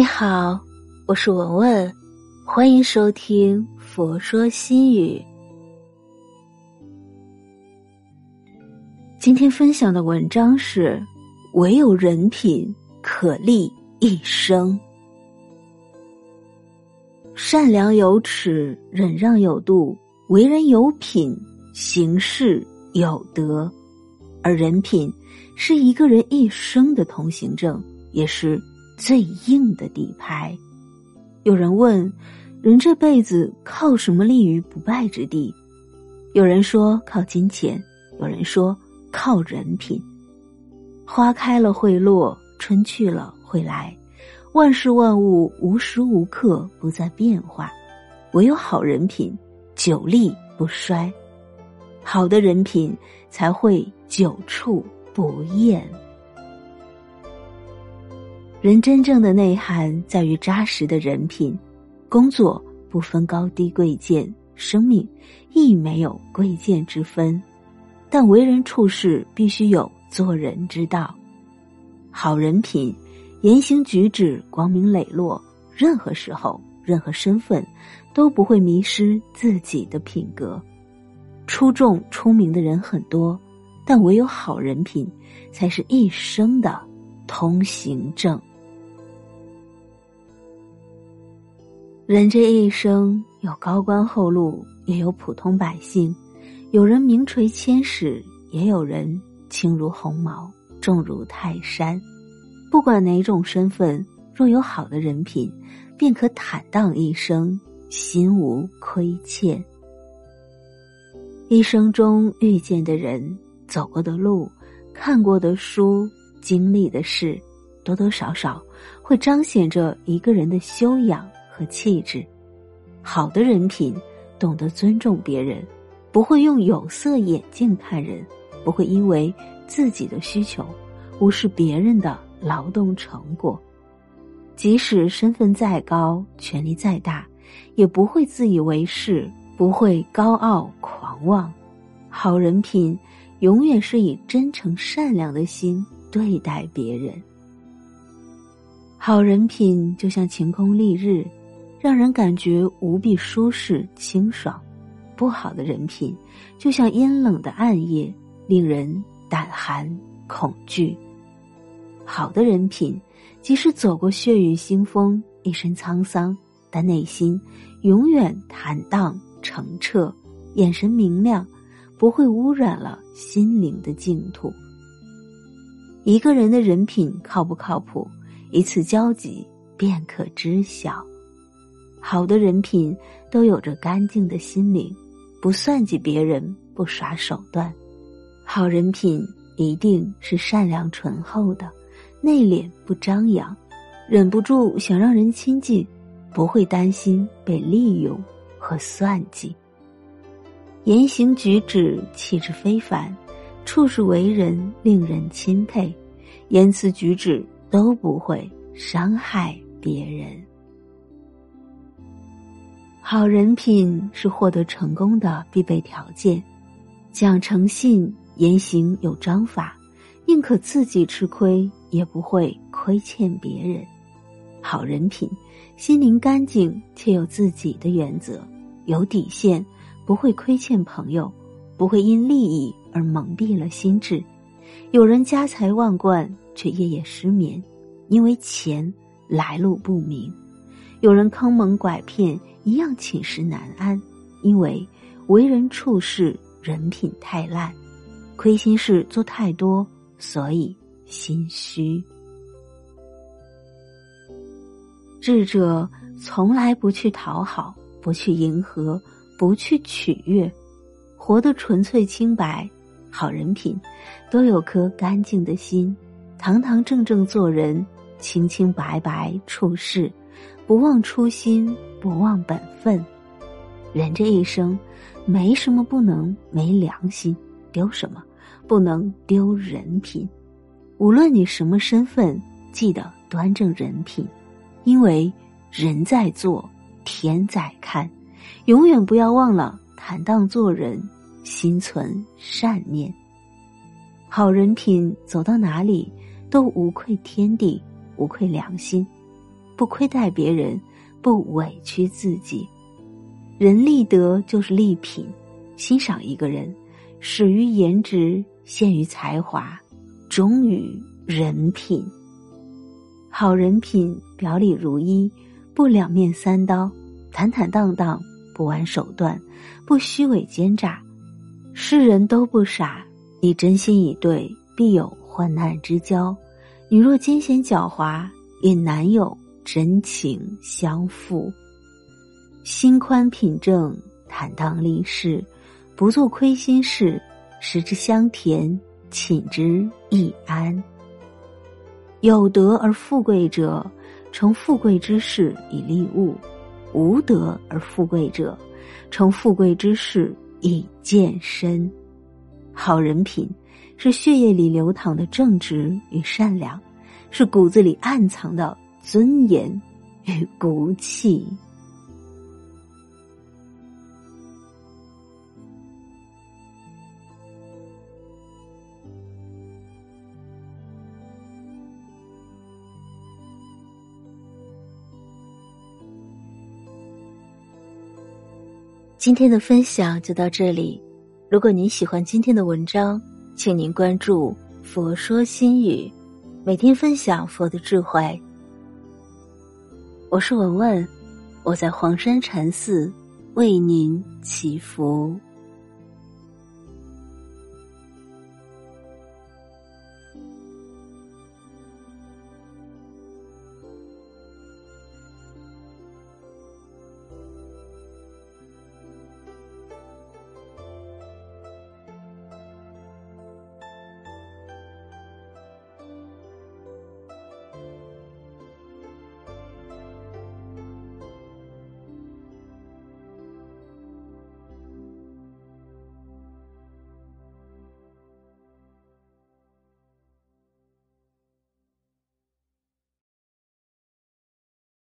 你好，我是文文，欢迎收听《佛说心语》。今天分享的文章是：唯有人品可立一生。善良有尺，忍让有度，为人有品，行事有德。而人品是一个人一生的通行证，也是最硬的底牌。有人问：人这辈子靠什么立于不败之地？有人说靠金钱，有人说靠人品。花开了会落，春去了会来，万事万物无时无刻不在变化，唯有好人品久立不衰。好的人品才会久处不厌。人真正的内涵在于扎实的人品。工作不分高低贵贱，生命亦没有贵贱之分，但为人处事必须有做人之道。好人品，言行举止光明磊落，任何时候、任何身份都不会迷失自己的品格。出众出名的人很多，但唯有好人品，才是一生的通行证。人这一生，有高官厚禄，也有普通百姓；有人名垂千史，也有人轻如鸿毛，重如泰山。不管哪种身份，若有好的人品，便可坦荡一生，心无亏欠。一生中遇见的人、走过的路、看过的书、经历的事，多多少少会彰显着一个人的修养和气质。好的人品，懂得尊重别人，不会用有色眼镜看人，不会因为自己的需求无视别人的劳动成果。即使身份再高、权力再大，也不会自以为是。不会高傲狂妄，好人品永远是以真诚善良的心对待别人。好人品就像晴空丽日，让人感觉无比舒适清爽；不好的人品就像阴冷的暗夜，令人胆寒恐惧。好的人品，即使走过血雨腥风，一身沧桑，但内心永远坦荡。澄澈，眼神明亮，不会污染了心灵的净土。一个人的人品靠不靠谱，一次交集便可知晓。好的人品都有着干净的心灵，不算计别人，不耍手段。好人品一定是善良醇厚的，内敛不张扬，忍不住想让人亲近，不会担心被利用。和算计，言行举止气质非凡，处事为人令人钦佩，言辞举止都不会伤害别人。好人品是获得成功的必备条件，讲诚信，言行有章法，宁可自己吃亏，也不会亏欠别人。好人品，心灵干净且有自己的原则，有底线，不会亏欠朋友，不会因利益而蒙蔽了心智。有人家财万贯却夜夜失眠，因为钱来路不明；有人坑蒙拐骗一样寝食难安，因为为人处事人品太烂，亏心事做太多，所以心虚。智者从来不去讨好，不去迎合，不去取悦，活得纯粹清白。好人品，都有颗干净的心，堂堂正正做人，清清白白处事，不忘初心，不忘本分。人这一生，没什么不能没良心，丢什么不能丢人品。无论你什么身份，记得端正人品。因为人在做，天在看，永远不要忘了坦荡做人，心存善念。好人品走到哪里都无愧天地，无愧良心，不亏待别人，不委屈自己。人立德就是立品，欣赏一个人，始于颜值，陷于才华，忠于人品。好人品，表里如一，不两面三刀，坦坦荡荡，不玩手段，不虚伪奸诈。世人都不傻，你真心以对，必有患难之交；你若奸险狡猾，也难有真情相负。心宽品正，坦荡立世，不做亏心事，食之香甜，寝之易安。有德而富贵者，成富贵之事以利物；无德而富贵者，成富贵之事以健身。好人品是血液里流淌的正直与善良，是骨子里暗藏的尊严与骨气。今天的分享就到这里。如果您喜欢今天的文章，请您关注“佛说心语”，每天分享佛的智慧。我是文文，我在黄山禅寺为您祈福。